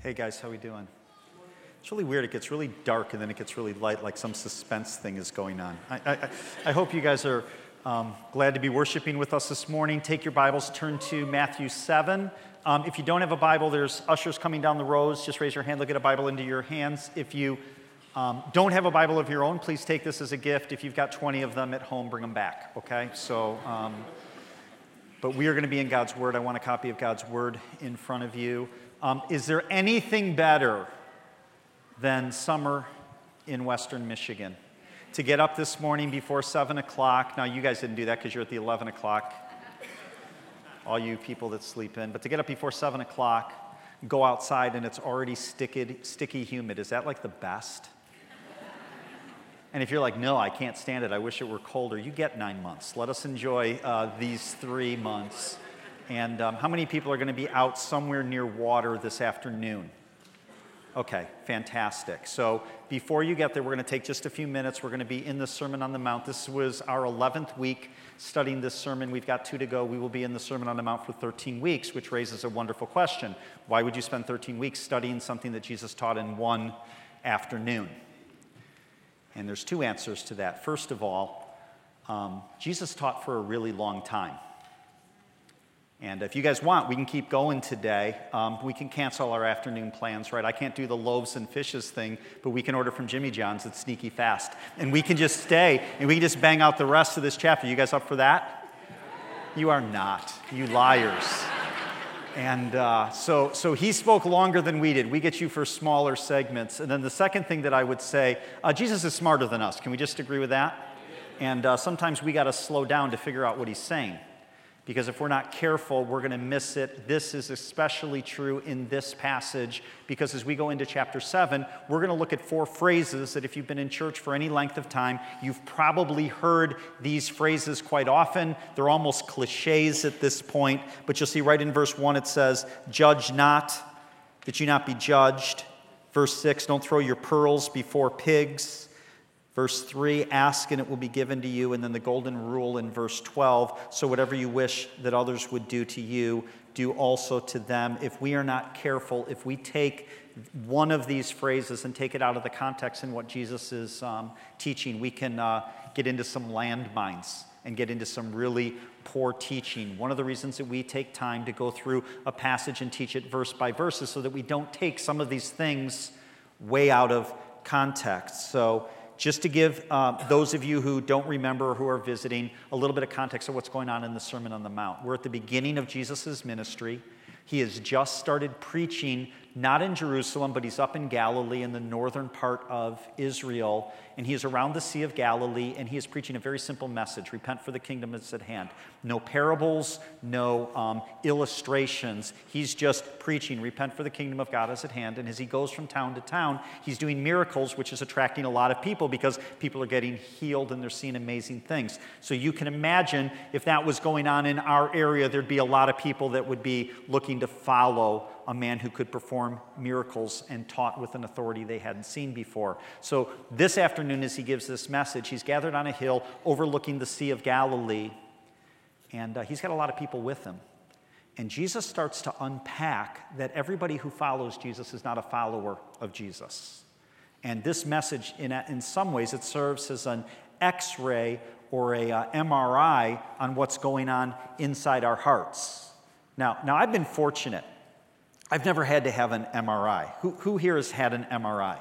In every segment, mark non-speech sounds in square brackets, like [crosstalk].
Hey guys, how are we doing? It's really weird. It gets really dark and then it gets really light, like some suspense thing is going on. I, I, I hope you guys are um, glad to be worshiping with us this morning. Take your Bibles, turn to Matthew 7. Um, if you don't have a Bible, there's ushers coming down the rows. Just raise your hand, they'll get a Bible into your hands. If you um, don't have a Bible of your own, please take this as a gift. If you've got 20 of them at home, bring them back, okay? So, um, but we are going to be in God's Word. I want a copy of God's Word in front of you. Um, is there anything better than summer in Western Michigan? To get up this morning before 7 o'clock. Now, you guys didn't do that because you're at the 11 o'clock, all you people that sleep in. But to get up before 7 o'clock, go outside and it's already sticky, sticky humid. Is that like the best? And if you're like, no, I can't stand it, I wish it were colder, you get nine months. Let us enjoy uh, these three months. And um, how many people are going to be out somewhere near water this afternoon? Okay, fantastic. So before you get there, we're going to take just a few minutes. We're going to be in the Sermon on the Mount. This was our 11th week studying this sermon. We've got two to go. We will be in the Sermon on the Mount for 13 weeks, which raises a wonderful question. Why would you spend 13 weeks studying something that Jesus taught in one afternoon? And there's two answers to that. First of all, um, Jesus taught for a really long time. And if you guys want, we can keep going today. Um, we can cancel our afternoon plans, right? I can't do the loaves and fishes thing, but we can order from Jimmy John's. It's sneaky fast. And we can just stay and we can just bang out the rest of this chapter. You guys up for that? You are not. You liars. And uh, so, so he spoke longer than we did. We get you for smaller segments. And then the second thing that I would say uh, Jesus is smarter than us. Can we just agree with that? And uh, sometimes we got to slow down to figure out what he's saying because if we're not careful, we're going to miss it. This is especially true in this passage because as we go into chapter 7, we're going to look at four phrases that if you've been in church for any length of time, you've probably heard these phrases quite often. They're almost cliches at this point, but you'll see right in verse 1 it says, Judge not, that you not be judged. Verse 6, don't throw your pearls before pigs. Verse 3 ask and it will be given to you. And then the golden rule in verse 12 so whatever you wish that others would do to you, do also to them. If we are not careful, if we take one of these phrases and take it out of the context in what Jesus is um, teaching, we can uh, get into some landmines and get into some really poor teaching. One of the reasons that we take time to go through a passage and teach it verse by verse is so that we don't take some of these things way out of context. So, just to give uh, those of you who don't remember or who are visiting a little bit of context of what's going on in the Sermon on the Mount. We're at the beginning of Jesus' ministry. He has just started preaching, not in Jerusalem, but he's up in Galilee in the northern part of Israel. And he is around the Sea of Galilee, and he is preaching a very simple message repent, for the kingdom is at hand. No parables, no um, illustrations. He's just preaching, repent, for the kingdom of God is at hand. And as he goes from town to town, he's doing miracles, which is attracting a lot of people because people are getting healed and they're seeing amazing things. So you can imagine if that was going on in our area, there'd be a lot of people that would be looking to follow a man who could perform miracles and taught with an authority they hadn't seen before. So, this afternoon, as he gives this message, he's gathered on a hill overlooking the Sea of Galilee, and uh, he's got a lot of people with him. And Jesus starts to unpack that everybody who follows Jesus is not a follower of Jesus. And this message, in, in some ways, it serves as an x ray or a uh, MRI on what's going on inside our hearts. Now, now, I've been fortunate I've never had to have an MRI. Who, who here has had an MRI?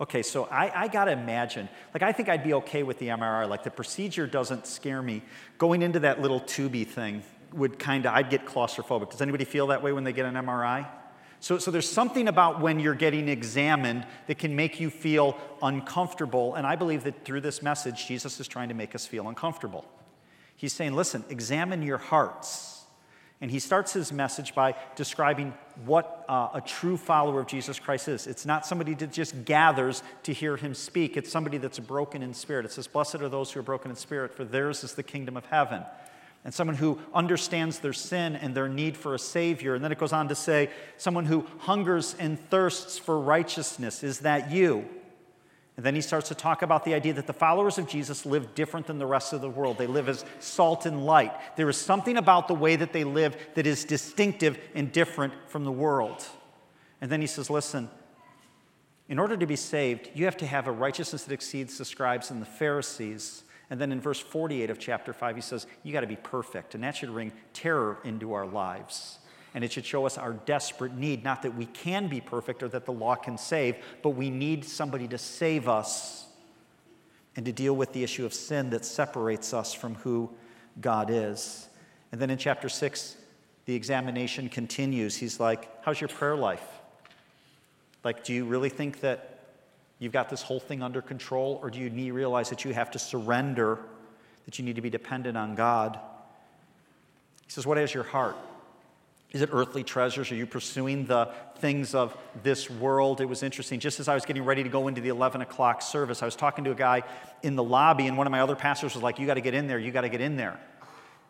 Okay, so I, I got to imagine, like, I think I'd be okay with the MRI. Like, the procedure doesn't scare me. Going into that little tubey thing would kind of, I'd get claustrophobic. Does anybody feel that way when they get an MRI? So, so there's something about when you're getting examined that can make you feel uncomfortable. And I believe that through this message, Jesus is trying to make us feel uncomfortable. He's saying, listen, examine your hearts. And he starts his message by describing what uh, a true follower of Jesus Christ is. It's not somebody that just gathers to hear him speak, it's somebody that's broken in spirit. It says, Blessed are those who are broken in spirit, for theirs is the kingdom of heaven. And someone who understands their sin and their need for a Savior. And then it goes on to say, someone who hungers and thirsts for righteousness. Is that you? And then he starts to talk about the idea that the followers of Jesus live different than the rest of the world. They live as salt and light. There is something about the way that they live that is distinctive and different from the world. And then he says, Listen, in order to be saved, you have to have a righteousness that exceeds the scribes and the Pharisees. And then in verse 48 of chapter 5, he says, You got to be perfect. And that should ring terror into our lives. And it should show us our desperate need, not that we can be perfect or that the law can save, but we need somebody to save us and to deal with the issue of sin that separates us from who God is. And then in chapter 6, the examination continues. He's like, How's your prayer life? Like, do you really think that you've got this whole thing under control, or do you need realize that you have to surrender, that you need to be dependent on God? He says, What is your heart? Is it earthly treasures? Are you pursuing the things of this world? It was interesting. Just as I was getting ready to go into the 11 o'clock service, I was talking to a guy in the lobby, and one of my other pastors was like, You got to get in there, you got to get in there.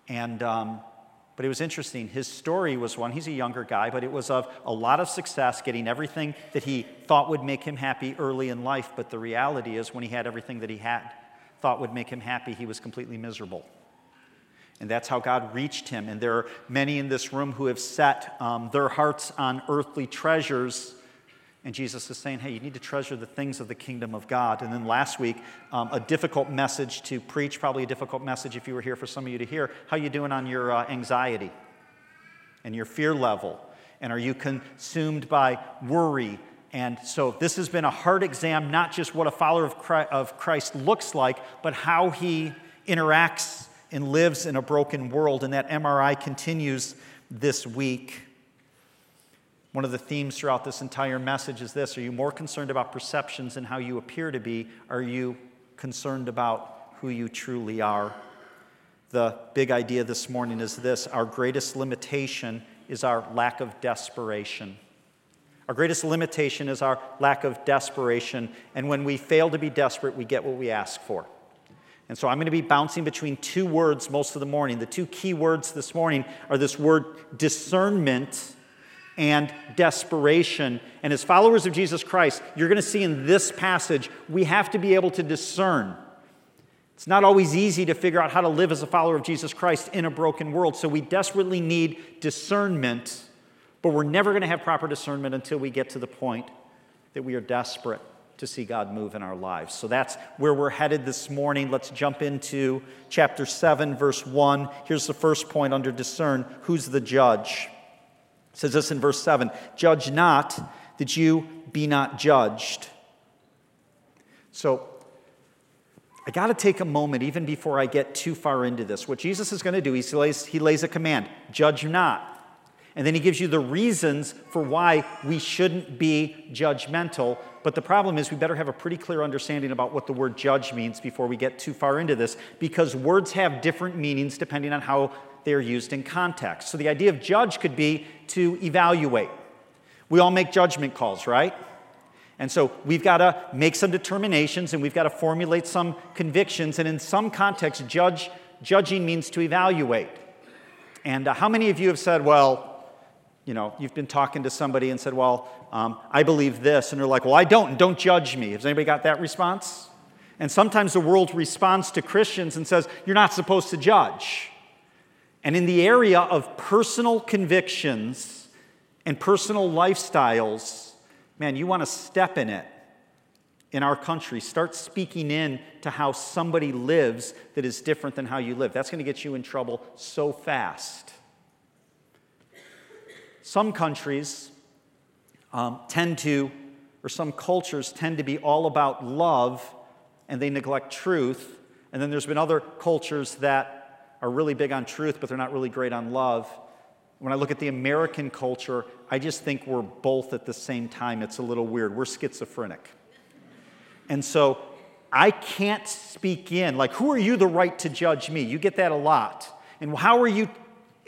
And, um, but it was interesting. His story was one, he's a younger guy, but it was of a lot of success, getting everything that he thought would make him happy early in life. But the reality is, when he had everything that he had, thought would make him happy, he was completely miserable. And that's how God reached him. And there are many in this room who have set um, their hearts on earthly treasures. And Jesus is saying, hey, you need to treasure the things of the kingdom of God. And then last week, um, a difficult message to preach, probably a difficult message if you were here for some of you to hear. How you doing on your uh, anxiety and your fear level? And are you consumed by worry? And so this has been a hard exam, not just what a follower of Christ looks like, but how he interacts and lives in a broken world. And that MRI continues this week. One of the themes throughout this entire message is this Are you more concerned about perceptions and how you appear to be? Are you concerned about who you truly are? The big idea this morning is this our greatest limitation is our lack of desperation. Our greatest limitation is our lack of desperation. And when we fail to be desperate, we get what we ask for. And so I'm going to be bouncing between two words most of the morning. The two key words this morning are this word discernment and desperation. And as followers of Jesus Christ, you're going to see in this passage, we have to be able to discern. It's not always easy to figure out how to live as a follower of Jesus Christ in a broken world. So we desperately need discernment, but we're never going to have proper discernment until we get to the point that we are desperate to see God move in our lives. So that's where we're headed this morning. Let's jump into chapter 7, verse 1. Here's the first point under discern who's the judge? It says this in verse 7 Judge not that you be not judged. So I got to take a moment, even before I get too far into this. What Jesus is going to do, he lays, he lays a command judge not. And then he gives you the reasons for why we shouldn't be judgmental. But the problem is, we better have a pretty clear understanding about what the word judge means before we get too far into this, because words have different meanings depending on how they're used in context. So the idea of judge could be to evaluate. We all make judgment calls, right? And so we've got to make some determinations and we've got to formulate some convictions. And in some contexts, judge, judging means to evaluate. And uh, how many of you have said, well, you know, you've been talking to somebody and said, Well, um, I believe this. And they're like, Well, I don't, and don't judge me. Has anybody got that response? And sometimes the world responds to Christians and says, You're not supposed to judge. And in the area of personal convictions and personal lifestyles, man, you want to step in it in our country. Start speaking in to how somebody lives that is different than how you live. That's going to get you in trouble so fast. Some countries um, tend to, or some cultures tend to be all about love and they neglect truth. And then there's been other cultures that are really big on truth, but they're not really great on love. When I look at the American culture, I just think we're both at the same time. It's a little weird. We're schizophrenic. And so I can't speak in. Like, who are you the right to judge me? You get that a lot. And how are you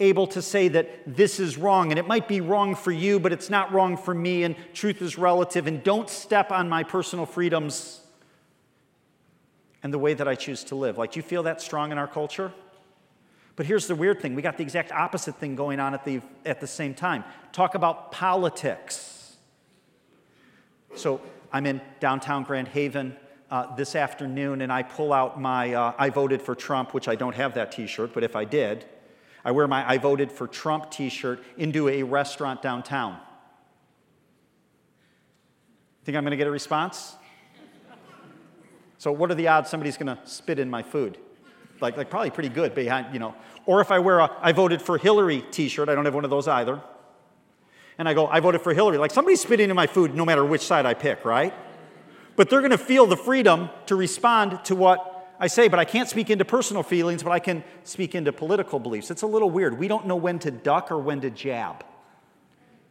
able to say that this is wrong. And it might be wrong for you, but it's not wrong for me, and truth is relative. And don't step on my personal freedoms and the way that I choose to live. Like, you feel that strong in our culture? But here's the weird thing we got the exact opposite thing going on at the, at the same time. Talk about politics. So I'm in downtown Grand Haven uh, this afternoon, and I pull out my uh, I voted for Trump, which I don't have that t shirt, but if I did, I wear my I voted for Trump t shirt into a restaurant downtown. Think I'm going to get a response? So, what are the odds somebody's going to spit in my food? Like, like probably pretty good behind, you know. Or if I wear a I voted for Hillary t shirt, I don't have one of those either. And I go, I voted for Hillary. Like somebody's spitting in my food no matter which side I pick, right? But they're going to feel the freedom to respond to what I say, but I can't speak into personal feelings, but I can speak into political beliefs. It's a little weird. We don't know when to duck or when to jab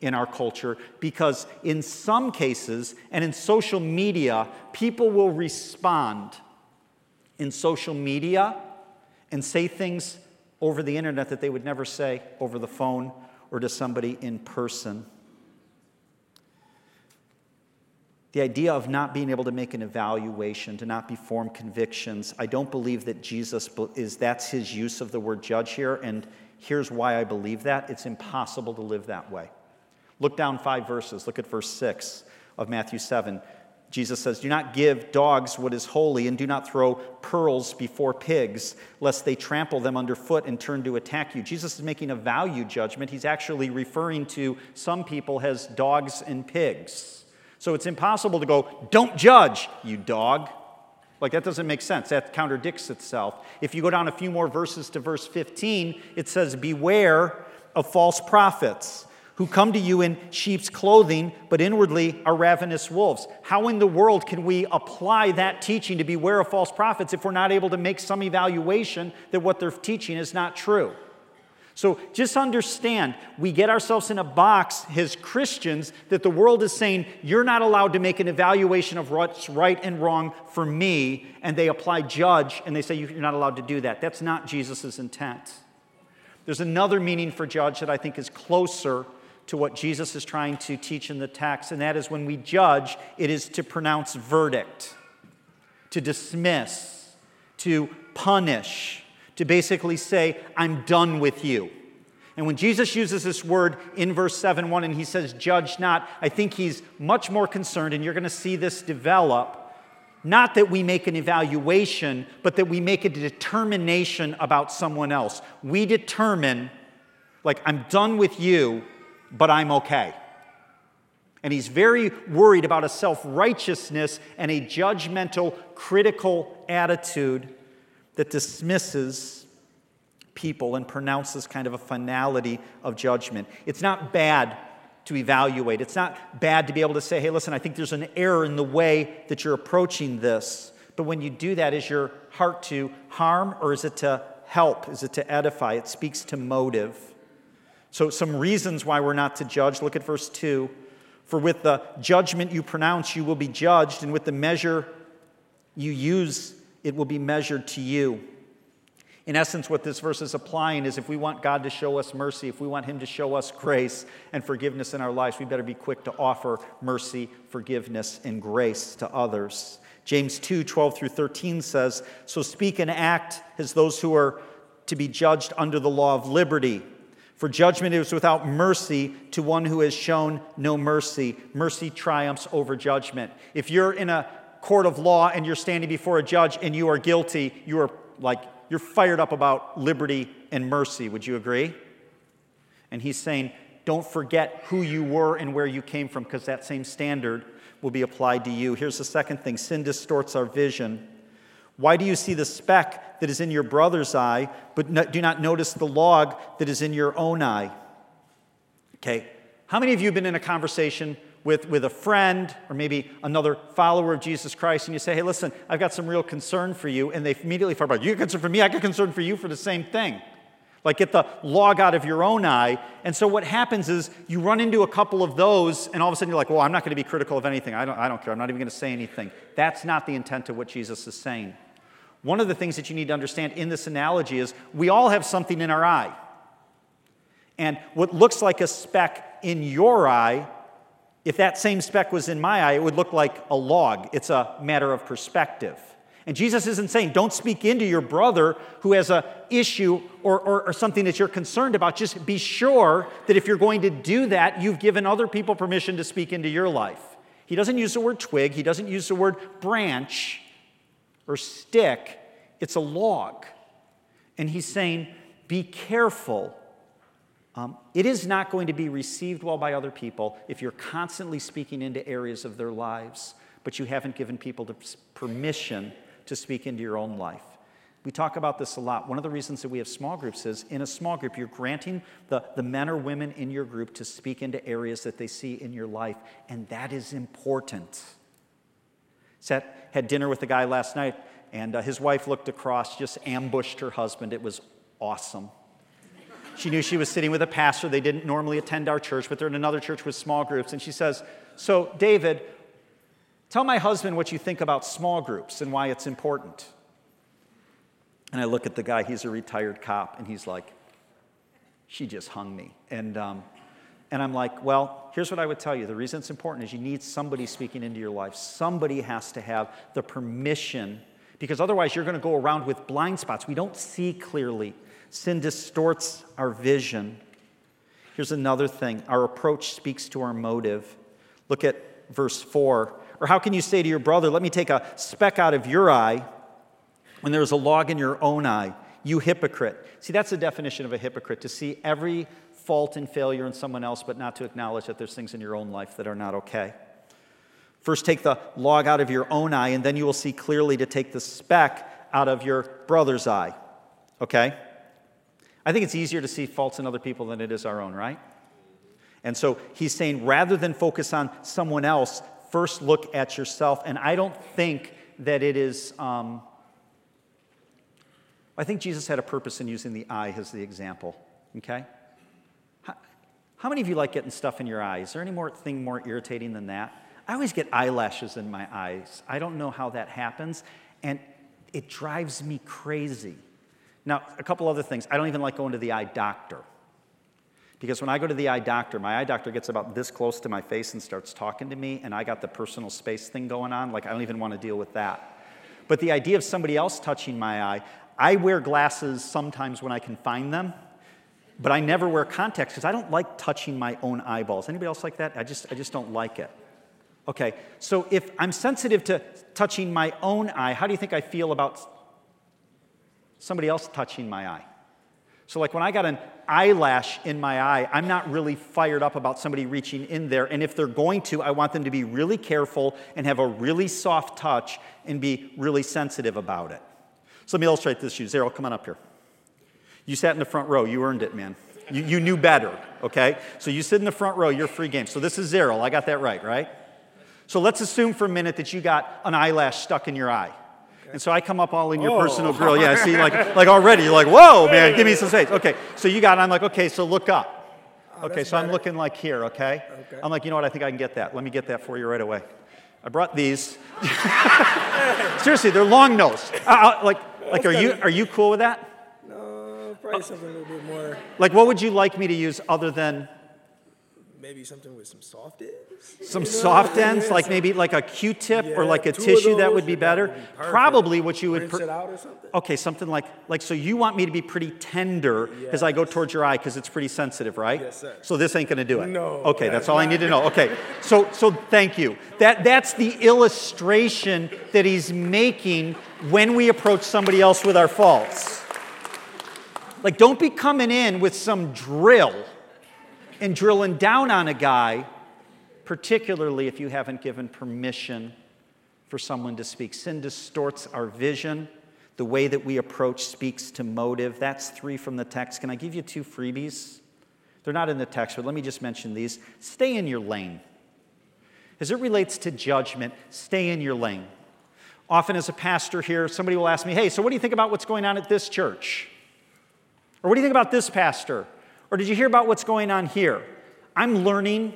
in our culture because, in some cases and in social media, people will respond in social media and say things over the internet that they would never say over the phone or to somebody in person. The idea of not being able to make an evaluation, to not be formed convictions, I don't believe that Jesus is, that's his use of the word judge here, and here's why I believe that. It's impossible to live that way. Look down five verses. Look at verse 6 of Matthew 7. Jesus says, Do not give dogs what is holy, and do not throw pearls before pigs, lest they trample them underfoot and turn to attack you. Jesus is making a value judgment. He's actually referring to some people as dogs and pigs. So it's impossible to go, Don't judge, you dog. Like, that doesn't make sense. That contradicts itself. If you go down a few more verses to verse 15, it says, Beware of false prophets who come to you in sheep's clothing, but inwardly are ravenous wolves. How in the world can we apply that teaching to beware of false prophets if we're not able to make some evaluation that what they're teaching is not true? So just understand, we get ourselves in a box as Christians that the world is saying, you're not allowed to make an evaluation of what's right and wrong for me, and they apply judge and they say, you're not allowed to do that. That's not Jesus' intent. There's another meaning for judge that I think is closer to what Jesus is trying to teach in the text, and that is when we judge, it is to pronounce verdict, to dismiss, to punish, to basically say, I'm done with you. And when Jesus uses this word in verse 7 1 and he says, judge not, I think he's much more concerned, and you're going to see this develop. Not that we make an evaluation, but that we make a determination about someone else. We determine, like, I'm done with you, but I'm okay. And he's very worried about a self righteousness and a judgmental, critical attitude that dismisses people and pronounces kind of a finality of judgment. It's not bad to evaluate, it's not bad to be able to say, hey, listen, I think there's an error in the way that you're approaching this. But when you do that, is your heart to harm or is it to help? Is it to edify? It speaks to motive. So, some reasons why we're not to judge. Look at verse 2. For with the judgment you pronounce, you will be judged, and with the measure you use, it will be measured to you. In essence, what this verse is applying is if we want God to show us mercy, if we want Him to show us grace and forgiveness in our lives, we better be quick to offer mercy, forgiveness, and grace to others. James 2 12 through 13 says, So speak and act as those who are to be judged under the law of liberty. For judgment is without mercy to one who has shown no mercy. Mercy triumphs over judgment. If you're in a court of law and you're standing before a judge and you are guilty, you are like, you're fired up about liberty and mercy. Would you agree? And he's saying, don't forget who you were and where you came from because that same standard will be applied to you. Here's the second thing sin distorts our vision. Why do you see the speck that is in your brother's eye, but do not notice the log that is in your own eye? Okay, how many of you have been in a conversation with, with a friend or maybe another follower of Jesus Christ and you say, hey, listen, I've got some real concern for you, and they immediately fire back, you get concern for me, I get concern for you for the same thing. Like get the log out of your own eye. And so what happens is you run into a couple of those, and all of a sudden you're like, well, I'm not going to be critical of anything. I don't, I don't care. I'm not even going to say anything. That's not the intent of what Jesus is saying. One of the things that you need to understand in this analogy is we all have something in our eye. And what looks like a speck in your eye, if that same speck was in my eye, it would look like a log. It's a matter of perspective. And Jesus isn't saying, don't speak into your brother who has an issue or, or, or, something that you're concerned about. Just be sure that if you're going to do that, you've given other people permission to speak into your life. He doesn't use the word twig, he doesn't use the word branch or stick, it's a log. And he's saying, be careful Um, it is not going to be received well by other people if you're constantly speaking into areas of their lives, but you haven't given people the permission to speak into your own life. We talk about this a lot. One of the reasons that we have small groups is in a small group, you're granting the, the men or women in your group to speak into areas that they see in your life, and that is important. Sat, had dinner with a guy last night, and uh, his wife looked across, just ambushed her husband. It was awesome. She knew she was sitting with a pastor. They didn't normally attend our church, but they're in another church with small groups. And she says, So, David, tell my husband what you think about small groups and why it's important. And I look at the guy, he's a retired cop, and he's like, She just hung me. And, um, and I'm like, Well, here's what I would tell you. The reason it's important is you need somebody speaking into your life. Somebody has to have the permission, because otherwise you're going to go around with blind spots. We don't see clearly. Sin distorts our vision. Here's another thing our approach speaks to our motive. Look at verse 4. Or how can you say to your brother, Let me take a speck out of your eye when there's a log in your own eye? You hypocrite. See, that's the definition of a hypocrite to see every fault and failure in someone else, but not to acknowledge that there's things in your own life that are not okay. First, take the log out of your own eye, and then you will see clearly to take the speck out of your brother's eye. Okay? I think it's easier to see faults in other people than it is our own, right? And so he's saying rather than focus on someone else, first look at yourself. And I don't think that it is. Um, I think Jesus had a purpose in using the eye as the example. Okay? How, many of you like getting stuff in your eyes? Is there any more thing more irritating than that? I always get eyelashes in my eyes. I don't know how that happens, and it drives me crazy. Now, a couple other things. I don't even like going to the eye doctor. Because when I go to the eye doctor, my eye doctor gets about this close to my face and starts talking to me, and I got the personal space thing going on. Like, I don't even want to deal with that. But the idea of somebody else touching my eye, I wear glasses sometimes when I can find them, but I never wear contacts because I don't like touching my own eyeballs. Anybody else like that? I just, I just don't like it. Okay, so if I'm sensitive to touching my own eye, how do you think I feel about somebody else touching my eye. So, like when I got an eyelash in my eye, I'm not really fired up about somebody reaching in there. And if they're going to, I want them to be really careful and have a really soft touch and be really sensitive about it. So, let me illustrate this to you. Zero, come on up here. You sat in the front row. You earned it, man. You, you knew better, okay? So, you sit in the front row. You're free game. So, this is zero. I got that right, right? So, let's assume for a minute that you got an eyelash stuck in your eye. And so I come up all in your oh. personal grill. Yeah, see, like, [laughs] like already, you're like, whoa, man, give me some space. Okay, so you got, it. I'm like, okay, so look up. Oh, okay, so better. I'm looking like here, okay? okay? I'm like, you know what, I think I can get that. Let me get that for you right away. I brought these. [laughs] Seriously, they're long nose. Uh, uh, like, like, are you, are you cool with that? No, probably something a little bit more. Like, what would you like me to use other than maybe something with some soft ends. Some you know? soft ends, yeah, like maybe like a Q-tip yeah, or like a tissue that would be better. Be Probably what you would. Rinse it out or something. Okay, something like like so. You want me to be pretty tender yes. as I go towards your eye because it's pretty sensitive, right? Yes, sir. So this ain't going to do it. No. Okay, that's, that's all I need to know. Okay, so so thank you. That that's the illustration that he's making when we approach somebody else with our faults. Like, don't be coming in with some drill and drilling down on a guy, particularly if you haven't given permission for someone to speak. Sin distorts our vision. The way that we approach speaks to motive. That's three from the text. Can I give you two freebies? They're not in the text, but let me just mention these. Stay in your lane. As it relates to judgment, stay in your lane. Often, as a pastor here, somebody will ask me, Hey, so what do you think about what's going on at this church? Or what do you think about this pastor? Or did you hear about what's going on here? I'm learning,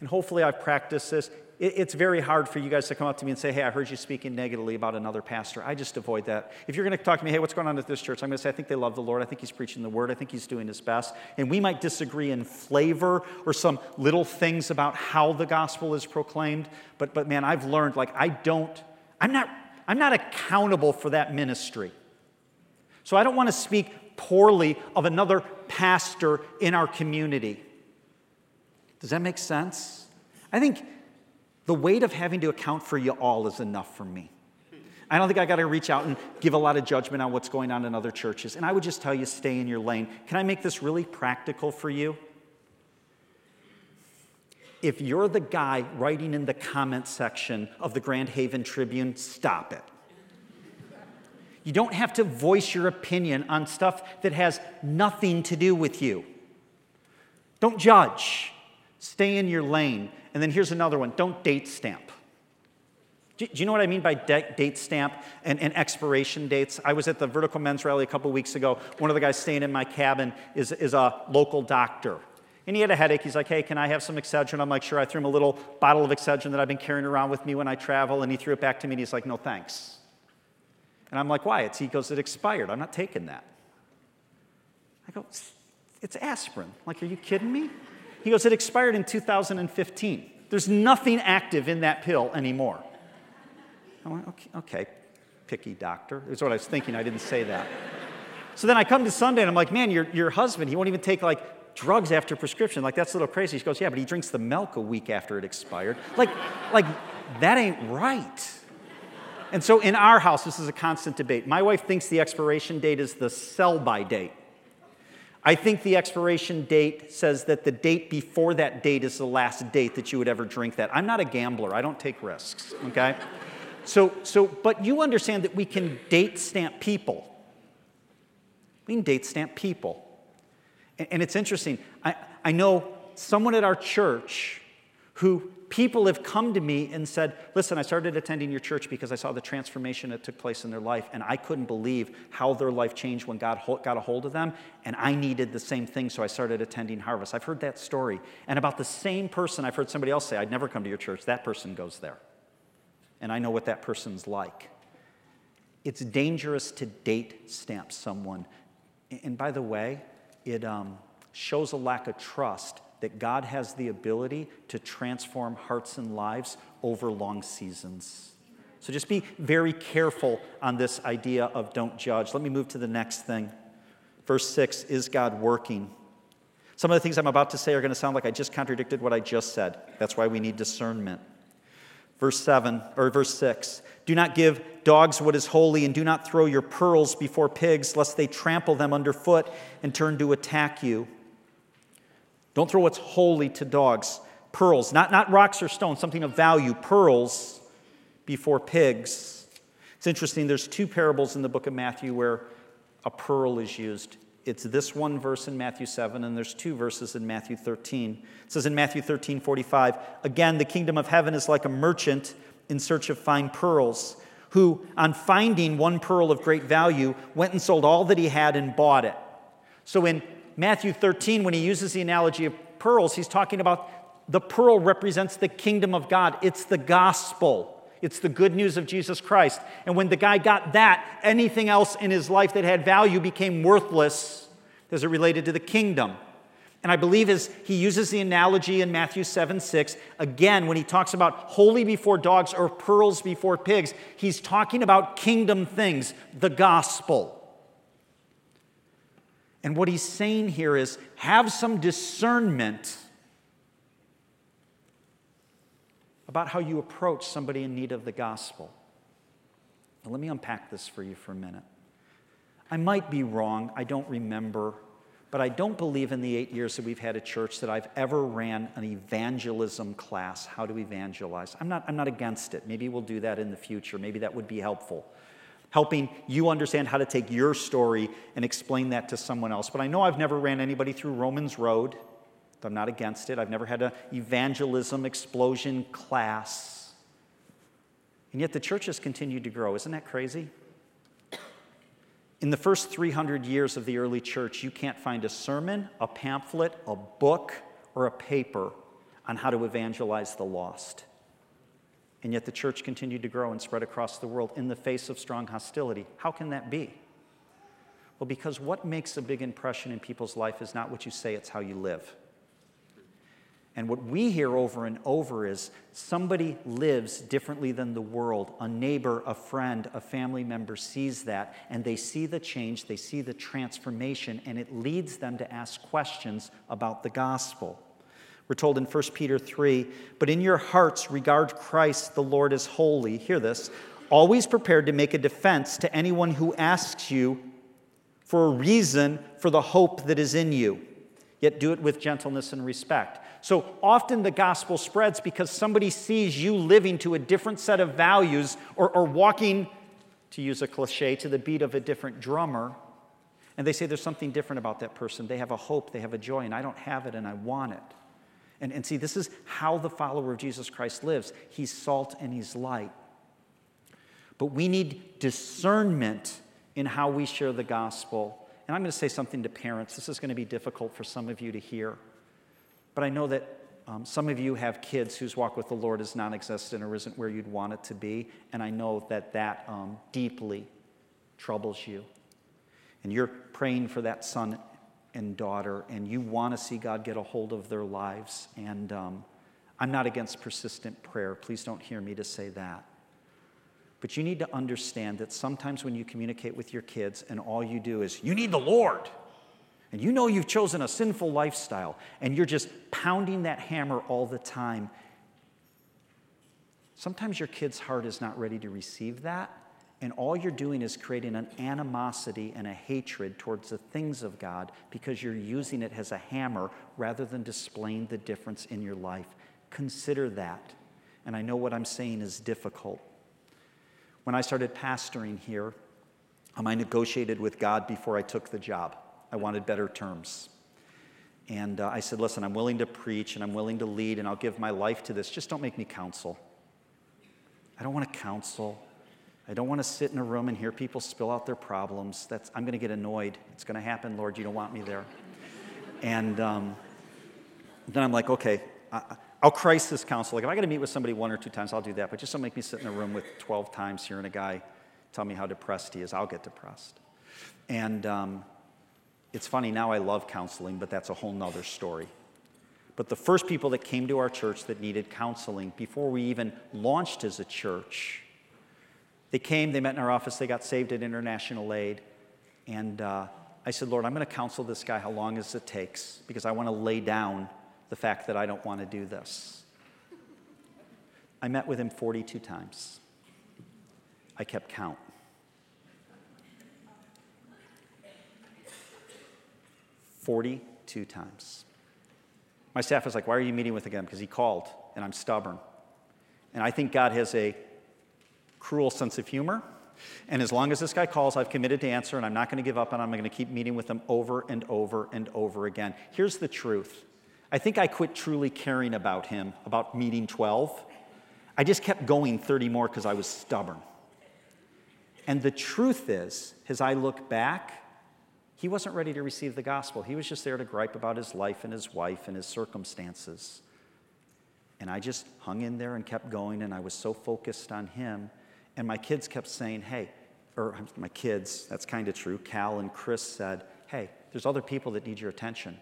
and hopefully I've practiced this. It's very hard for you guys to come up to me and say, Hey, I heard you speaking negatively about another pastor. I just avoid that. If you're going to talk to me, Hey, what's going on at this church? I'm going to say, I think they love the Lord. I think he's preaching the word. I think he's doing his best. And we might disagree in flavor or some little things about how the gospel is proclaimed. But, but man, I've learned, like, I don't, I'm not, I'm not accountable for that ministry. So I don't want to speak poorly of another pastor in our community. Does that make sense? I think the weight of having to account for you all is enough for me. I don't think I got to reach out and give a lot of judgment on what's going on in other churches. And I would just tell you, stay in your lane. Can I make this really practical for you? If you're the guy writing in the comment section of the Grand Haven Tribune, stop it. You don't have to voice your opinion on stuff that has nothing to do with you. Don't judge. Stay in your lane. And then here's another one don't date stamp. Do, you know what I mean by date stamp and, and, expiration dates? I was at the Vertical Men's Rally a couple weeks ago. One of the guys staying in my cabin is, is a local doctor. And he had a headache. He's like, hey, can I have some Excedrin? I'm like, sure. I threw him a little bottle of Excedrin that I've been carrying around with me when I travel. And he threw it back to me and he's like, no, thanks. And I'm like, why? It's, he goes, it expired. I'm not taking that. I go, it's aspirin. Like, are you kidding me? He goes, it expired in 2015. There's nothing active in that pill anymore. I went, okay, okay, picky doctor. Is what I was thinking. I didn't say that. So then I come to Sunday and I'm like, man, your, your husband, he won't even take like drugs after prescription. Like, that's a little crazy. She goes, yeah, but he drinks the milk a week after it expired. Like, like that ain't right. And so in our house, this is a constant debate. My wife thinks the expiration date is the sell by date. I think the expiration date says that the date before that date is the last date that you would ever drink that. I'm not a gambler, I don't take risks, okay? [laughs] So, so, but you understand that we can date stamp people. We can date stamp people. And, and it's interesting. I, I know someone at our church who people have come to me and said, Listen, I started attending your church because I saw the transformation that took place in their life, and I couldn't believe how their life changed when God got a hold of them, and I needed the same thing, so I started attending Harvest. I've heard that story. And about the same person, I've heard somebody else say, I'd never come to your church. That person goes there and I know what that person's like. It's dangerous to date stamp someone. And by the way, it um, shows a lack of trust that God has the ability to transform hearts and lives over long seasons. So just be very careful on this idea of don't judge. Let me move to the next thing. Verse 6 Is God working? Some of the things I'm about to say are going to sound like I just contradicted what I just said. That's why we need discernment. Verse 7 or verse 6 Do not give dogs what is holy, and do not throw your pearls before pigs, lest they trample them underfoot and turn to attack you. Don't throw what's holy to dogs. Pearls, not, not rocks or stones, something of value, pearls before pigs. It's interesting, there's two parables in the book of Matthew where a pearl is used it's this one verse in Matthew 7, and there's two verses in Matthew 13. It says in Matthew 13, 45, Again, the kingdom of heaven is like a merchant in search of fine pearls, who, on finding one pearl of great value, went and sold all that he had and bought it. So in Matthew 13, when he uses the analogy of pearls, he's talking about the pearl represents the kingdom of God, it's the gospel. It's the good news of Jesus Christ. And when the guy got that, anything else in his life that had value became worthless as it related to the kingdom. And I believe as he uses the analogy in Matthew 7 6, again, when he talks about holy before dogs or pearls before pigs, he's talking about kingdom things, the gospel. And what he's saying here is have some discernment about how you approach somebody in need of the gospel. Now, let me unpack this for you for a minute. I might be wrong, I don't remember, but I don't believe in the eight years that we've had a church that I've ever ran an evangelism class, how to evangelize. I'm not, I'm not against it. Maybe we'll do that in the future. Maybe that would be helpful. Helping you understand how to take your story and explain that to someone else. But I know I've never ran anybody through Romans Road. I'm not against it. I've never had an evangelism explosion class. And yet the church has continued to grow. Isn't that crazy? In the first 300 years of the early church, you can't find a sermon, a pamphlet, a book, or a paper on how to evangelize the lost. And yet the church continued to grow and spread across the world in the face of strong hostility. How can that be? Well, because what makes a big impression in people's life is not what you say, it's how you live. And what we hear over and over is somebody lives differently than the world. A neighbor, a friend, a family member sees that, and they see the change, they see the transformation, and it leads them to ask questions about the gospel. We're told in 1 Peter 3 But in your hearts regard Christ the Lord as holy. Hear this. always prepared to make a defense to anyone who asks you for a reason for the hope that is in you, yet do it with gentleness and respect. So often the gospel spreads because somebody sees you living to a different set of values or, or walking, to use a cliche, to the beat of a different drummer. And they say there's something different about that person. They have a hope, they have a joy, and I don't have it and I want it. And, and see, this is how the follower of Jesus Christ lives. He's salt and he's light. But we need discernment in how we share the gospel. And I'm going to say something to parents. This is going to be difficult for some of you to hear. But I know that um, some of you have kids whose walk with the Lord is non existent or isn't where you'd want it to be. And I know that that um, deeply troubles you. And you're praying for that son and daughter, and you want to see God get a hold of their lives. And um, I'm not against persistent prayer. Please don't hear me to say that. But you need to understand that sometimes when you communicate with your kids and all you do is, you need the Lord, and you know you've chosen a sinful lifestyle, and you're just pounding that hammer all the time, sometimes your kid's heart is not ready to receive that. And all you're doing is creating an animosity and a hatred towards the things of God because you're using it as a hammer rather than displaying the difference in your life. Consider that. And I know what I'm saying is difficult. When I started pastoring here, um, I negotiated with God before I took the job. I wanted better terms. And uh, I said, Listen, I'm willing to preach and I'm willing to lead and I'll give my life to this. Just don't make me counsel. I don't want to counsel. I don't want to sit in a room and hear people spill out their problems. That's, I'm going to get annoyed. It's going to happen, Lord. You don't want me there. And um, then I'm like, okay, I, I'll crisis counsel. Like if I got to meet with somebody one or two times, I'll do that. But just don't make me sit in a room with 12 times hearing a guy tell me how depressed he is. I'll get depressed. And um, it's funny, now I love counseling, but that's a whole nother story. But the first people that came to our church that needed counseling before we even launched as a church, they came, they met in our office, they got saved at International Aid. And uh, I said, Lord, I'm going to counsel this guy how long as it takes because I want to lay down the fact that I don't want to do this. I met with him 42 times. I kept count. Forty-two times. My staff was like, Why are you meeting with him? Because he called, and I'm stubborn. And I think God has a cruel sense of humor. And as long as this guy calls, I've committed to answer, and I'm not going to give up, and I'm going to keep meeting with him over and over and over again. Here's the truth I think I quit truly caring about him, about meeting 12. I just kept going 30 more because I was stubborn. And the truth is, as I look back, he wasn't ready to receive the gospel. He was just there to gripe about his life and his wife and his circumstances. And I just hung in there and kept going, and I was so focused on him. And my kids kept saying, hey, or my kids, that's kind of true. Cal and Chris said, hey, there's other people that need your attention.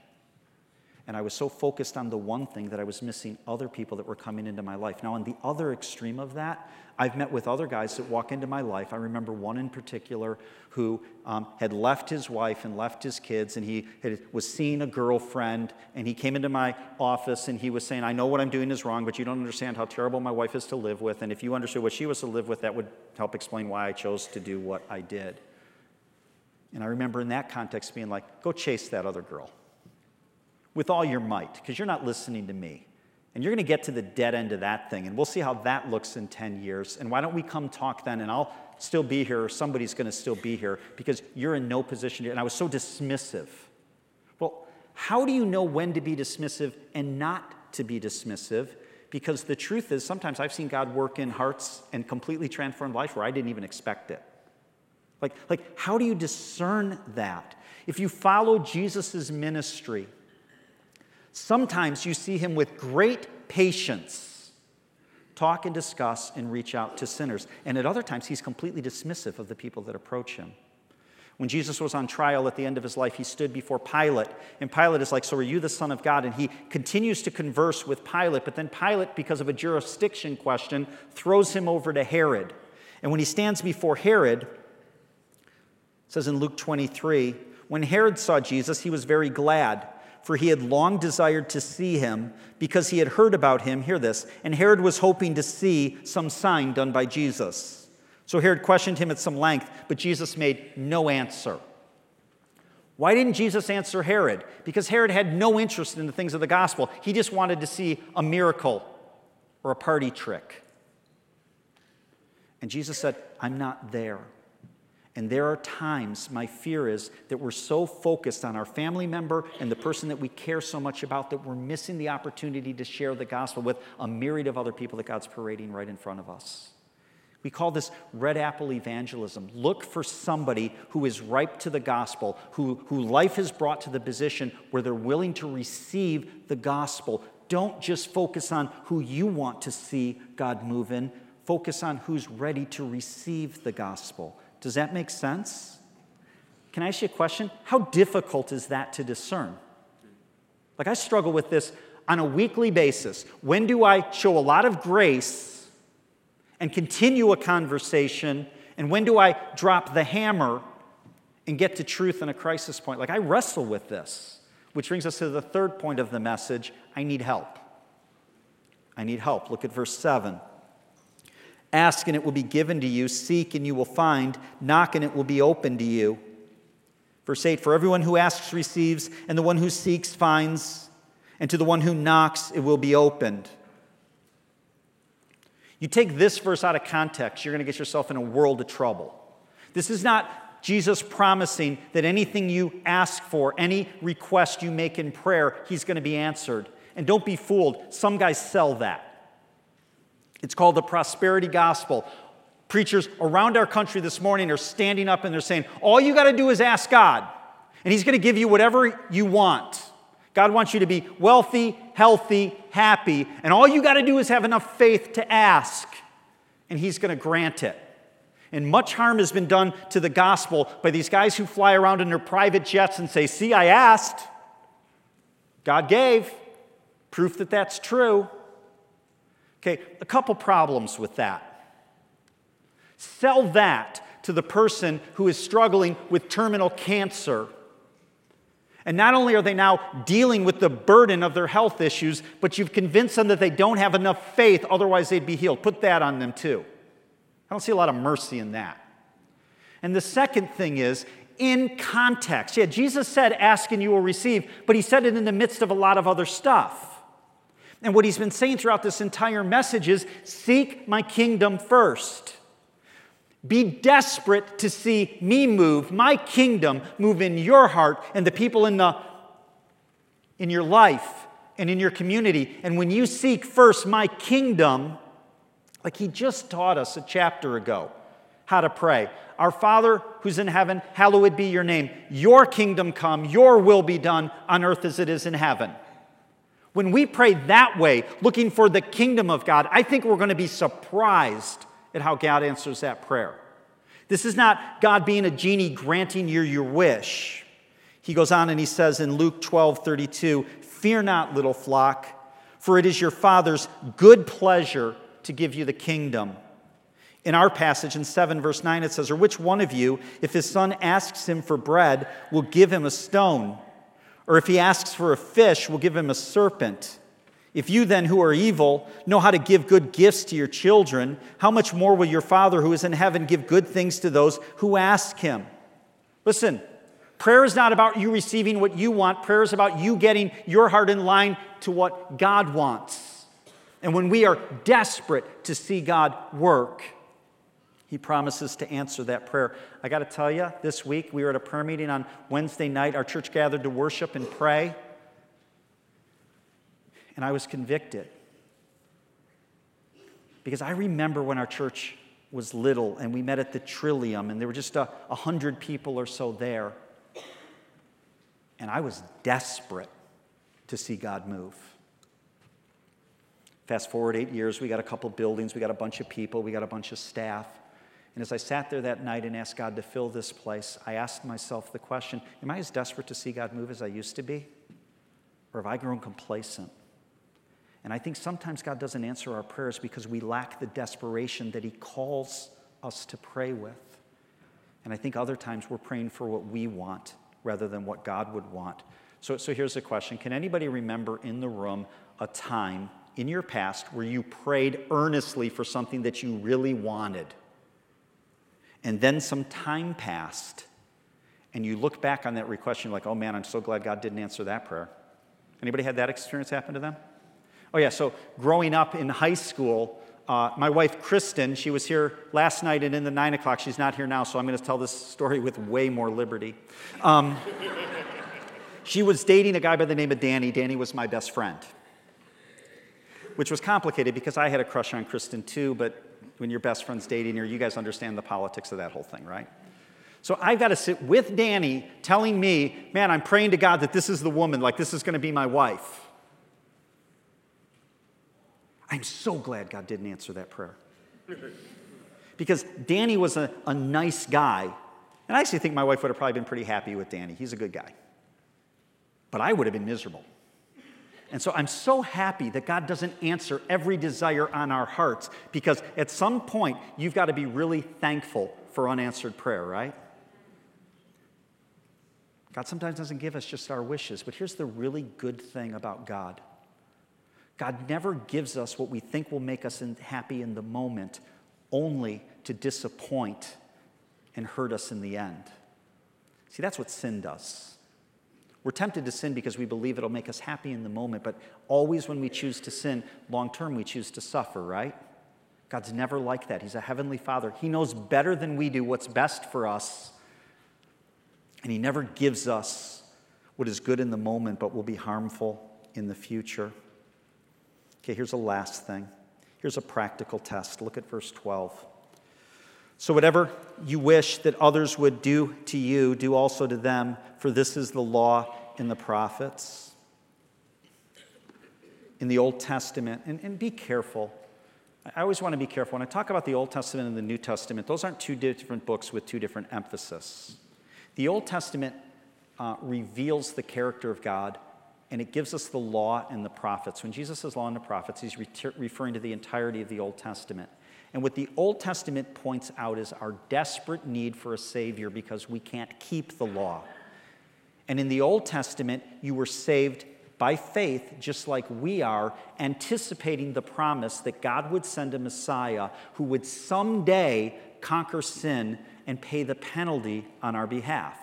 And I was so focused on the one thing that I was missing other people that were coming into my life. Now, on the other extreme of that, I've met with other guys that walk into my life. I remember one in particular who um, had left his wife and left his kids, and he had, was seeing a girlfriend. And he came into my office and he was saying, I know what I'm doing is wrong, but you don't understand how terrible my wife is to live with. And if you understood what she was to live with, that would help explain why I chose to do what I did. And I remember in that context being like, go chase that other girl with all your might because you're not listening to me. And you're going to get to the dead end of that thing, and we'll see how that looks in 10 years. And why don't we come talk then, and I'll still be here, or somebody's going to still be here because you're in no position to. And I was so dismissive. Well, how do you know when to be dismissive and not to be dismissive? Because the truth is, sometimes I've seen God work in hearts and completely transform life where I didn't even expect it. Like, like how do you discern that? If you follow Jesus' ministry, Sometimes you see him with great patience talk and discuss and reach out to sinners. And at other times, he's completely dismissive of the people that approach him. When Jesus was on trial at the end of his life, he stood before Pilate. And Pilate is like, So are you the Son of God? And he continues to converse with Pilate. But then Pilate, because of a jurisdiction question, throws him over to Herod. And when he stands before Herod, says in Luke 23, when Herod saw Jesus, he was very glad for he had long desired to see him because he had heard about him. Hear this. And Herod was hoping to see some sign done by Jesus. So Herod questioned him at some length, but Jesus made no answer. Why didn't Jesus answer Herod? Because Herod had no interest in the things of the gospel. He just wanted to see a miracle or a party trick. And Jesus said, I'm not there. And there are times, my fear is, that we're so focused on our family member and the person that we care so much about that we're missing the opportunity to share the gospel with a myriad of other people that God's parading right in front of us. We call this red apple evangelism. Look for somebody who is ripe to the gospel, who, who life has brought to the position where they're willing to receive the gospel. Don't just focus on who you want to see God move in, focus on who's ready to receive the gospel. Does that make sense? Can I ask you a question? How difficult is that to discern? Like, I struggle with this on a weekly basis. When do I show a lot of grace and continue a conversation? And when do I drop the hammer and get to truth in a crisis point? Like, I wrestle with this, which brings us to the third point of the message I need help. I need help. Look at verse 7. Ask and it will be given to you. Seek and you will find. Knock and it will be open to you. Verse 8 For everyone who asks receives, and the one who seeks finds, and to the one who knocks it will be opened. You take this verse out of context, you're going to get yourself in a world of trouble. This is not Jesus promising that anything you ask for, any request you make in prayer, he's going to be answered. And don't be fooled, some guys sell that. It's called the prosperity gospel. Preachers around our country this morning are standing up and they're saying, All you got to do is ask God, and He's going to give you whatever you want. God wants you to be wealthy, healthy, happy, and all you got to do is have enough faith to ask, and He's going to grant it. And much harm has been done to the gospel by these guys who fly around in their private jets and say, See, I asked. God gave. Proof that that's true. Okay, a couple problems with that. Sell that to the person who is struggling with terminal cancer. And not only are they now dealing with the burden of their health issues, but you've convinced them that they don't have enough faith, otherwise they'd be healed. Put that on them too. I don't see a lot of mercy in that. And the second thing is, in context. Yeah, Jesus said, Ask and you will receive, but he said it in the midst of a lot of other stuff. And what he's been saying throughout this entire message is seek my kingdom first. Be desperate to see me move, my kingdom move in your heart and the people in, the, in your life and in your community. And when you seek first my kingdom, like he just taught us a chapter ago how to pray. Our Father who's in heaven, hallowed be your name. Your kingdom come, your will be done on earth as it is in heaven. When we pray that way, looking for the kingdom of God, I think we're going to be surprised at how God answers that prayer. This is not God being a genie granting you your wish. He goes on and he says in Luke 12 32, Fear not, little flock, for it is your Father's good pleasure to give you the kingdom. In our passage in 7, verse 9, it says, Or which one of you, if his son asks him for bread, will give him a stone? Or if he asks for a fish, we'll give him a serpent. If you then, who are evil, know how to give good gifts to your children, how much more will your Father who is in heaven give good things to those who ask him? Listen, prayer is not about you receiving what you want, prayer is about you getting your heart in line to what God wants. And when we are desperate to see God work, he promises to answer that prayer. I got to tell you, this week we were at a prayer meeting on Wednesday night. Our church gathered to worship and pray. And I was convicted. Because I remember when our church was little and we met at the Trillium and there were just a, a hundred people or so there. And I was desperate to see God move. Fast forward eight years, we got a couple buildings, we got a bunch of people, we got a bunch of staff. And as I sat there that night and asked God to fill this place, I asked myself the question Am I as desperate to see God move as I used to be? Or have I grown complacent? And I think sometimes God doesn't answer our prayers because we lack the desperation that He calls us to pray with. And I think other times we're praying for what we want rather than what God would want. So, so here's the question Can anybody remember in the room a time in your past where you prayed earnestly for something that you really wanted? And then some time passed, and you look back on that request, and you're like, oh man, I'm so glad God didn't answer that prayer. Anybody had that experience happen to them? Oh, yeah, so growing up in high school, uh, my wife, Kristen, she was here last night and in the nine o'clock. She's not here now, so I'm going to tell this story with way more liberty. Um, she was dating a guy by the name of Danny. Danny was my best friend, which was complicated because I had a crush on Kristen too, but when your best friend's dating her, you guys understand the politics of that whole thing, right? So I've got to sit with Danny telling me, man, I'm praying to God that this is the woman, like this is going to be my wife. I'm so glad God didn't answer that prayer. Because Danny was a, a nice guy. And I actually think my wife would have probably been pretty happy with Danny. He's a good guy. But I would have been miserable. And so I'm so happy that God doesn't answer every desire on our hearts because at some point you've got to be really thankful for unanswered prayer, right? God sometimes doesn't give us just our wishes, but here's the really good thing about God God never gives us what we think will make us happy in the moment, only to disappoint and hurt us in the end. See, that's what sin does. We're tempted to sin because we believe it'll make us happy in the moment, but always when we choose to sin, long term, we choose to suffer, right? God's never like that. He's a heavenly father. He knows better than we do what's best for us, and He never gives us what is good in the moment but will be harmful in the future. Okay, here's a last thing. Here's a practical test. Look at verse 12. So, whatever you wish that others would do to you, do also to them, for this is the law in the prophets. In the Old Testament, and, and be careful. I always want to be careful. When I talk about the Old Testament and the New Testament, those aren't two different books with two different emphasis. The Old Testament uh, reveals the character of God and it gives us the law and the prophets. When Jesus says law and the prophets, he's re- referring to the entirety of the Old Testament. And what the Old Testament points out is our desperate need for a Savior because we can't keep the law. And in the Old Testament, you were saved by faith, just like we are, anticipating the promise that God would send a Messiah who would someday conquer sin and pay the penalty on our behalf.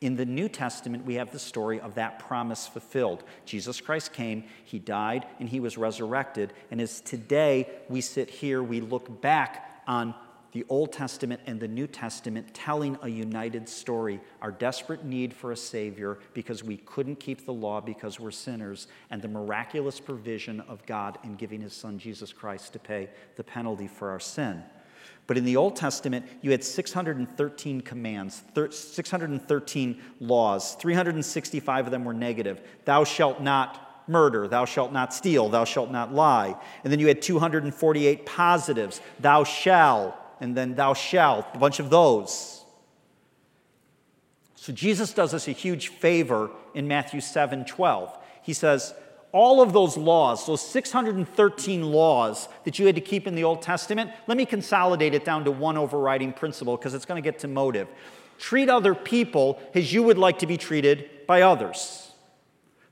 In the New Testament, we have the story of that promise fulfilled. Jesus Christ came, he died, and he was resurrected. And as today we sit here, we look back on the Old Testament and the New Testament telling a united story our desperate need for a Savior because we couldn't keep the law because we're sinners, and the miraculous provision of God in giving his Son Jesus Christ to pay the penalty for our sin. But in the Old Testament, you had 613 commands, 613 laws. 365 of them were negative. Thou shalt not murder, thou shalt not steal, thou shalt not lie. And then you had 248 positives, thou shalt, and then thou shalt, a bunch of those. So Jesus does us a huge favor in Matthew 7 12. He says, all of those laws, those 613 laws that you had to keep in the Old Testament, let me consolidate it down to one overriding principle because it's going to get to motive. Treat other people as you would like to be treated by others.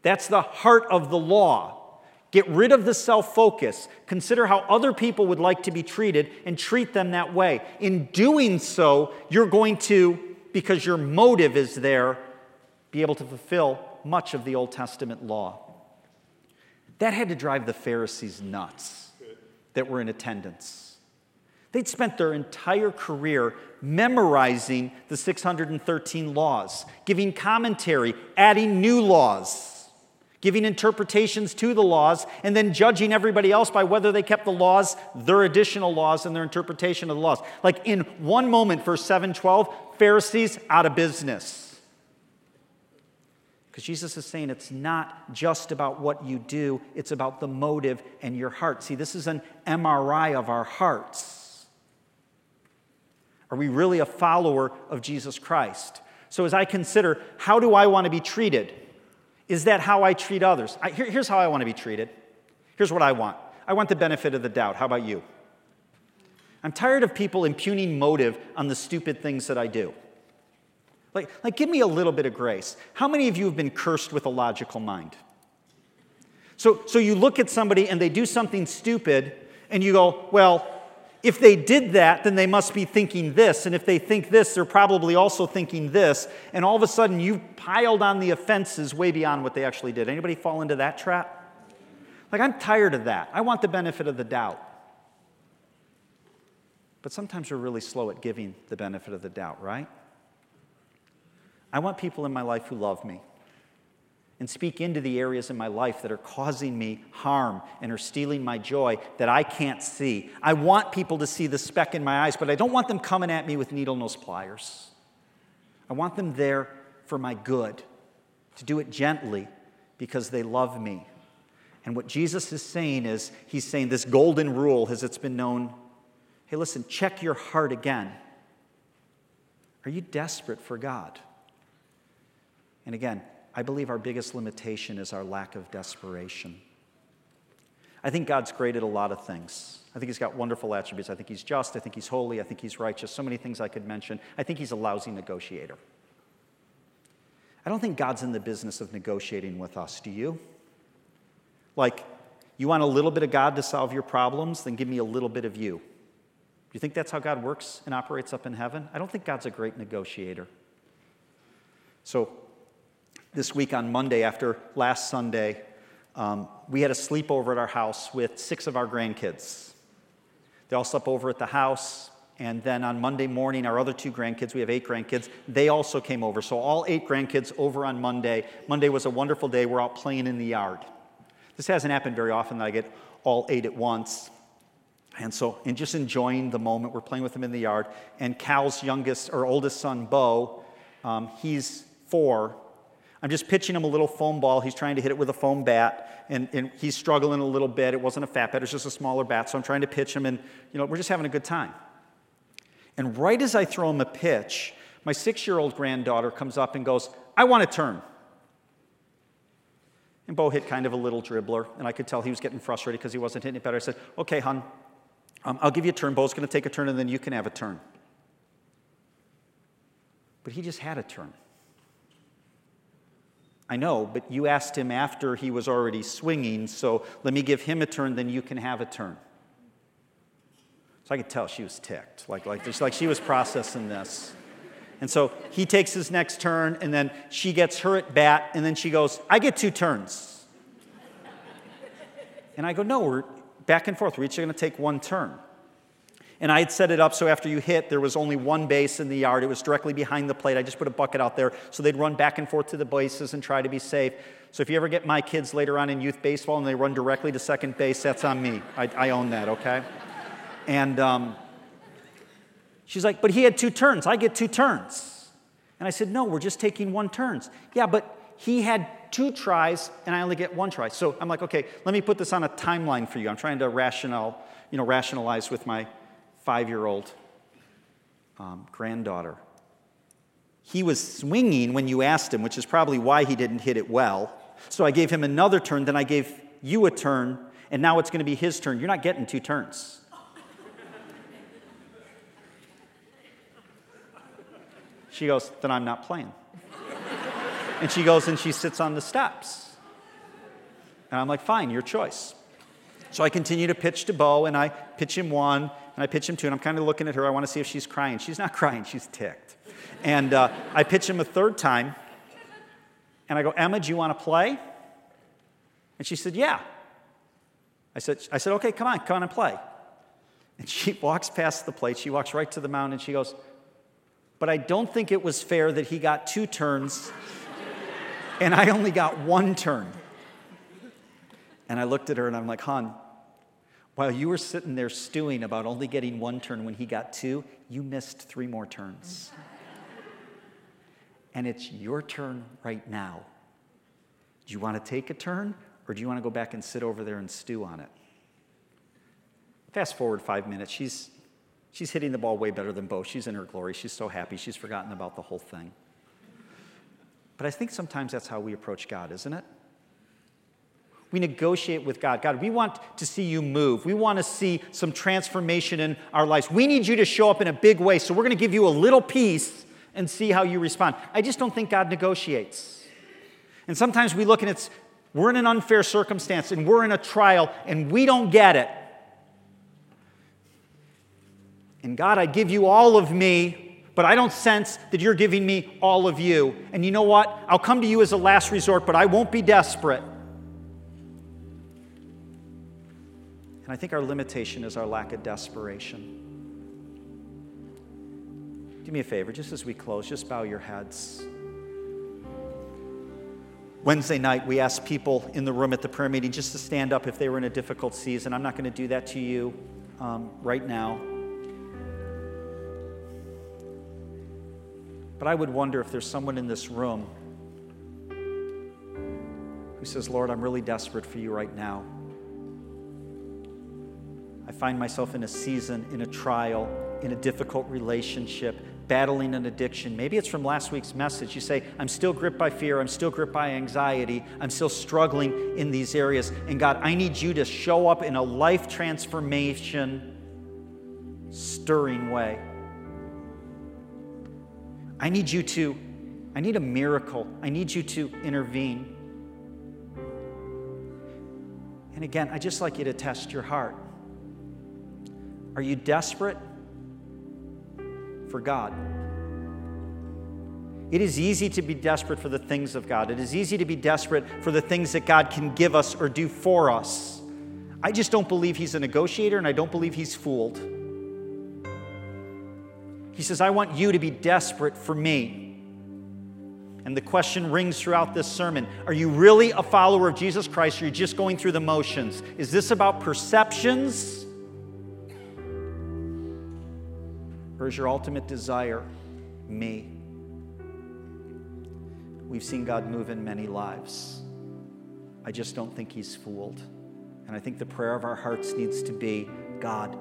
That's the heart of the law. Get rid of the self focus. Consider how other people would like to be treated and treat them that way. In doing so, you're going to, because your motive is there, be able to fulfill much of the Old Testament law. That had to drive the Pharisees nuts that were in attendance. They'd spent their entire career memorizing the 613 laws, giving commentary, adding new laws, giving interpretations to the laws, and then judging everybody else by whether they kept the laws, their additional laws, and their interpretation of the laws. Like in one moment, verse 712, Pharisees out of business. Because Jesus is saying it's not just about what you do, it's about the motive and your heart. See, this is an MRI of our hearts. Are we really a follower of Jesus Christ? So, as I consider, how do I want to be treated? Is that how I treat others? I, here, here's how I want to be treated. Here's what I want I want the benefit of the doubt. How about you? I'm tired of people impugning motive on the stupid things that I do. Like, like, give me a little bit of grace. How many of you have been cursed with a logical mind? So, so you look at somebody and they do something stupid, and you go, well, if they did that, then they must be thinking this. And if they think this, they're probably also thinking this. And all of a sudden, you've piled on the offenses way beyond what they actually did. Anybody fall into that trap? Like, I'm tired of that. I want the benefit of the doubt. But sometimes we're really slow at giving the benefit of the doubt, right? I want people in my life who love me and speak into the areas in my life that are causing me harm and are stealing my joy that I can't see. I want people to see the speck in my eyes, but I don't want them coming at me with needle nose pliers. I want them there for my good, to do it gently because they love me. And what Jesus is saying is, He's saying this golden rule, as it's been known hey, listen, check your heart again. Are you desperate for God? And again, I believe our biggest limitation is our lack of desperation. I think God's great at a lot of things. I think He's got wonderful attributes. I think He's just. I think He's holy. I think He's righteous. So many things I could mention. I think He's a lousy negotiator. I don't think God's in the business of negotiating with us. Do you? Like, you want a little bit of God to solve your problems? Then give me a little bit of you. Do you think that's how God works and operates up in heaven? I don't think God's a great negotiator. So, this week on Monday after last Sunday, um, we had a sleepover at our house with six of our grandkids. They all slept over at the house. And then on Monday morning, our other two grandkids, we have eight grandkids, they also came over. So all eight grandkids over on Monday. Monday was a wonderful day. We're out playing in the yard. This hasn't happened very often that I get all eight at once. And so, and just enjoying the moment, we're playing with them in the yard. And Cal's youngest or oldest son, Bo, um, he's four, I'm just pitching him a little foam ball. He's trying to hit it with a foam bat, and, and he's struggling a little bit. It wasn't a fat bat, it was just a smaller bat. So I'm trying to pitch him, and you know, we're just having a good time. And right as I throw him a pitch, my six year old granddaughter comes up and goes, I want to turn. And Bo hit kind of a little dribbler, and I could tell he was getting frustrated because he wasn't hitting it better. I said, Okay, hon, um, I'll give you a turn. Bo's going to take a turn, and then you can have a turn. But he just had a turn. I know, but you asked him after he was already swinging, so let me give him a turn, then you can have a turn. So I could tell she was ticked, like, like, like she was processing this. And so he takes his next turn, and then she gets her at bat, and then she goes, I get two turns. And I go, No, we're back and forth. We're each going to take one turn. And I had set it up so after you hit, there was only one base in the yard. It was directly behind the plate. I just put a bucket out there so they'd run back and forth to the bases and try to be safe. So if you ever get my kids later on in youth baseball and they run directly to second base, that's on me. I, I own that, okay? And um, she's like, but he had two turns. I get two turns. And I said, no, we're just taking one turns. Yeah, but he had two tries and I only get one try. So I'm like, okay, let me put this on a timeline for you. I'm trying to rational, you know, rationalize with my five year old um, granddaughter. He was swinging when you asked him, which is probably why he didn't hit it well. So I gave him another turn, then I gave you a turn, and now it's going to be his turn. You're not getting two turns. She goes, Then I'm not playing. and she goes and she sits on the steps. And I'm like, Fine, your choice. So I continue to pitch to Bo, and I pitch him one, and I pitch him two, and I'm kind of looking at her. I want to see if she's crying. She's not [laughs] crying, she's ticked. And uh, I pitch him a third time, and I go, Emma, do you want to play? And she said, Yeah. I said, I said, Okay, come on, come on and play. And [laughs] she walks past the plate. She walks right to the mound, and she goes, But I don't think it was fair that he got two turns, and I only got one turn. And I looked at her, and I'm like, Hon, while you were sitting there stewing about only getting one turn when he got two, you missed three more turns. and it's your turn right now. Do you want to take a turn or do you want to go back and sit over there and stew on it? Fast forward five minutes. She's, she's hitting the ball way better than Bo. She's in her glory. She's so happy. She's forgotten about the whole thing. But I think sometimes that's how we approach God, isn't it? We negotiate with God. God, we want to see you move. We want to see some transformation in our lives. We need you to show up in a big way. So we're going to give you a little piece and see how you respond. I just don't think God negotiates. And sometimes we look and it's, we're in an unfair circumstance and we're in a trial and we don't get it. And God, I give you all of me, but I don't sense that you're giving me all of you. And you know what? I'll come to you as a last resort, but I won't be desperate. And I think our limitation is our lack of desperation. Do me a favor, just as we close, just bow your heads. Wednesday night, we asked people in the room at the prayer meeting just to stand up if they were in a difficult season. I'm not going to do that to you um, right now. But I would wonder if there's someone in this room who says, Lord, I'm really desperate for you right now. I find myself in a season, in a trial, in a difficult relationship, battling an addiction. Maybe it's from last week's message. You say, I'm still gripped by fear, I'm still gripped by anxiety, I'm still struggling in these areas. And God, I need you to show up in a life transformation, stirring way. I need you to, I need a miracle. I need you to intervene. And again, I just like you to test your heart. Are you desperate for God? It is easy to be desperate for the things of God. It is easy to be desperate for the things that God can give us or do for us. I just don't believe He's a negotiator and I don't believe He's fooled. He says, I want you to be desperate for me. And the question rings throughout this sermon Are you really a follower of Jesus Christ or are you just going through the motions? Is this about perceptions? Is your ultimate desire me? We've seen God move in many lives. I just don't think He's fooled. And I think the prayer of our hearts needs to be God,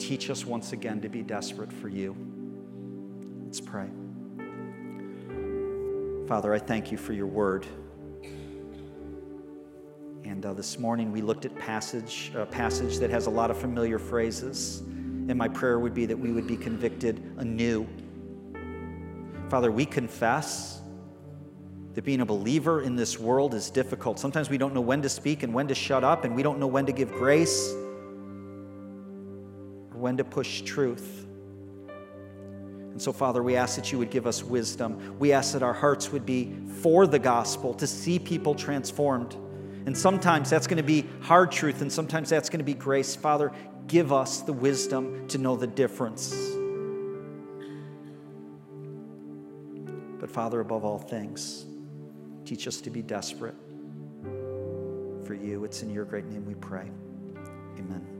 teach us once again to be desperate for you. Let's pray. Father, I thank you for your word. And uh, this morning we looked at passage, a passage that has a lot of familiar phrases. And my prayer would be that we would be convicted anew. Father, we confess that being a believer in this world is difficult. Sometimes we don't know when to speak and when to shut up, and we don't know when to give grace or when to push truth. And so, Father, we ask that you would give us wisdom. We ask that our hearts would be for the gospel, to see people transformed. And sometimes that's going to be hard truth, and sometimes that's going to be grace. Father, give us the wisdom to know the difference. But, Father, above all things, teach us to be desperate for you. It's in your great name we pray. Amen.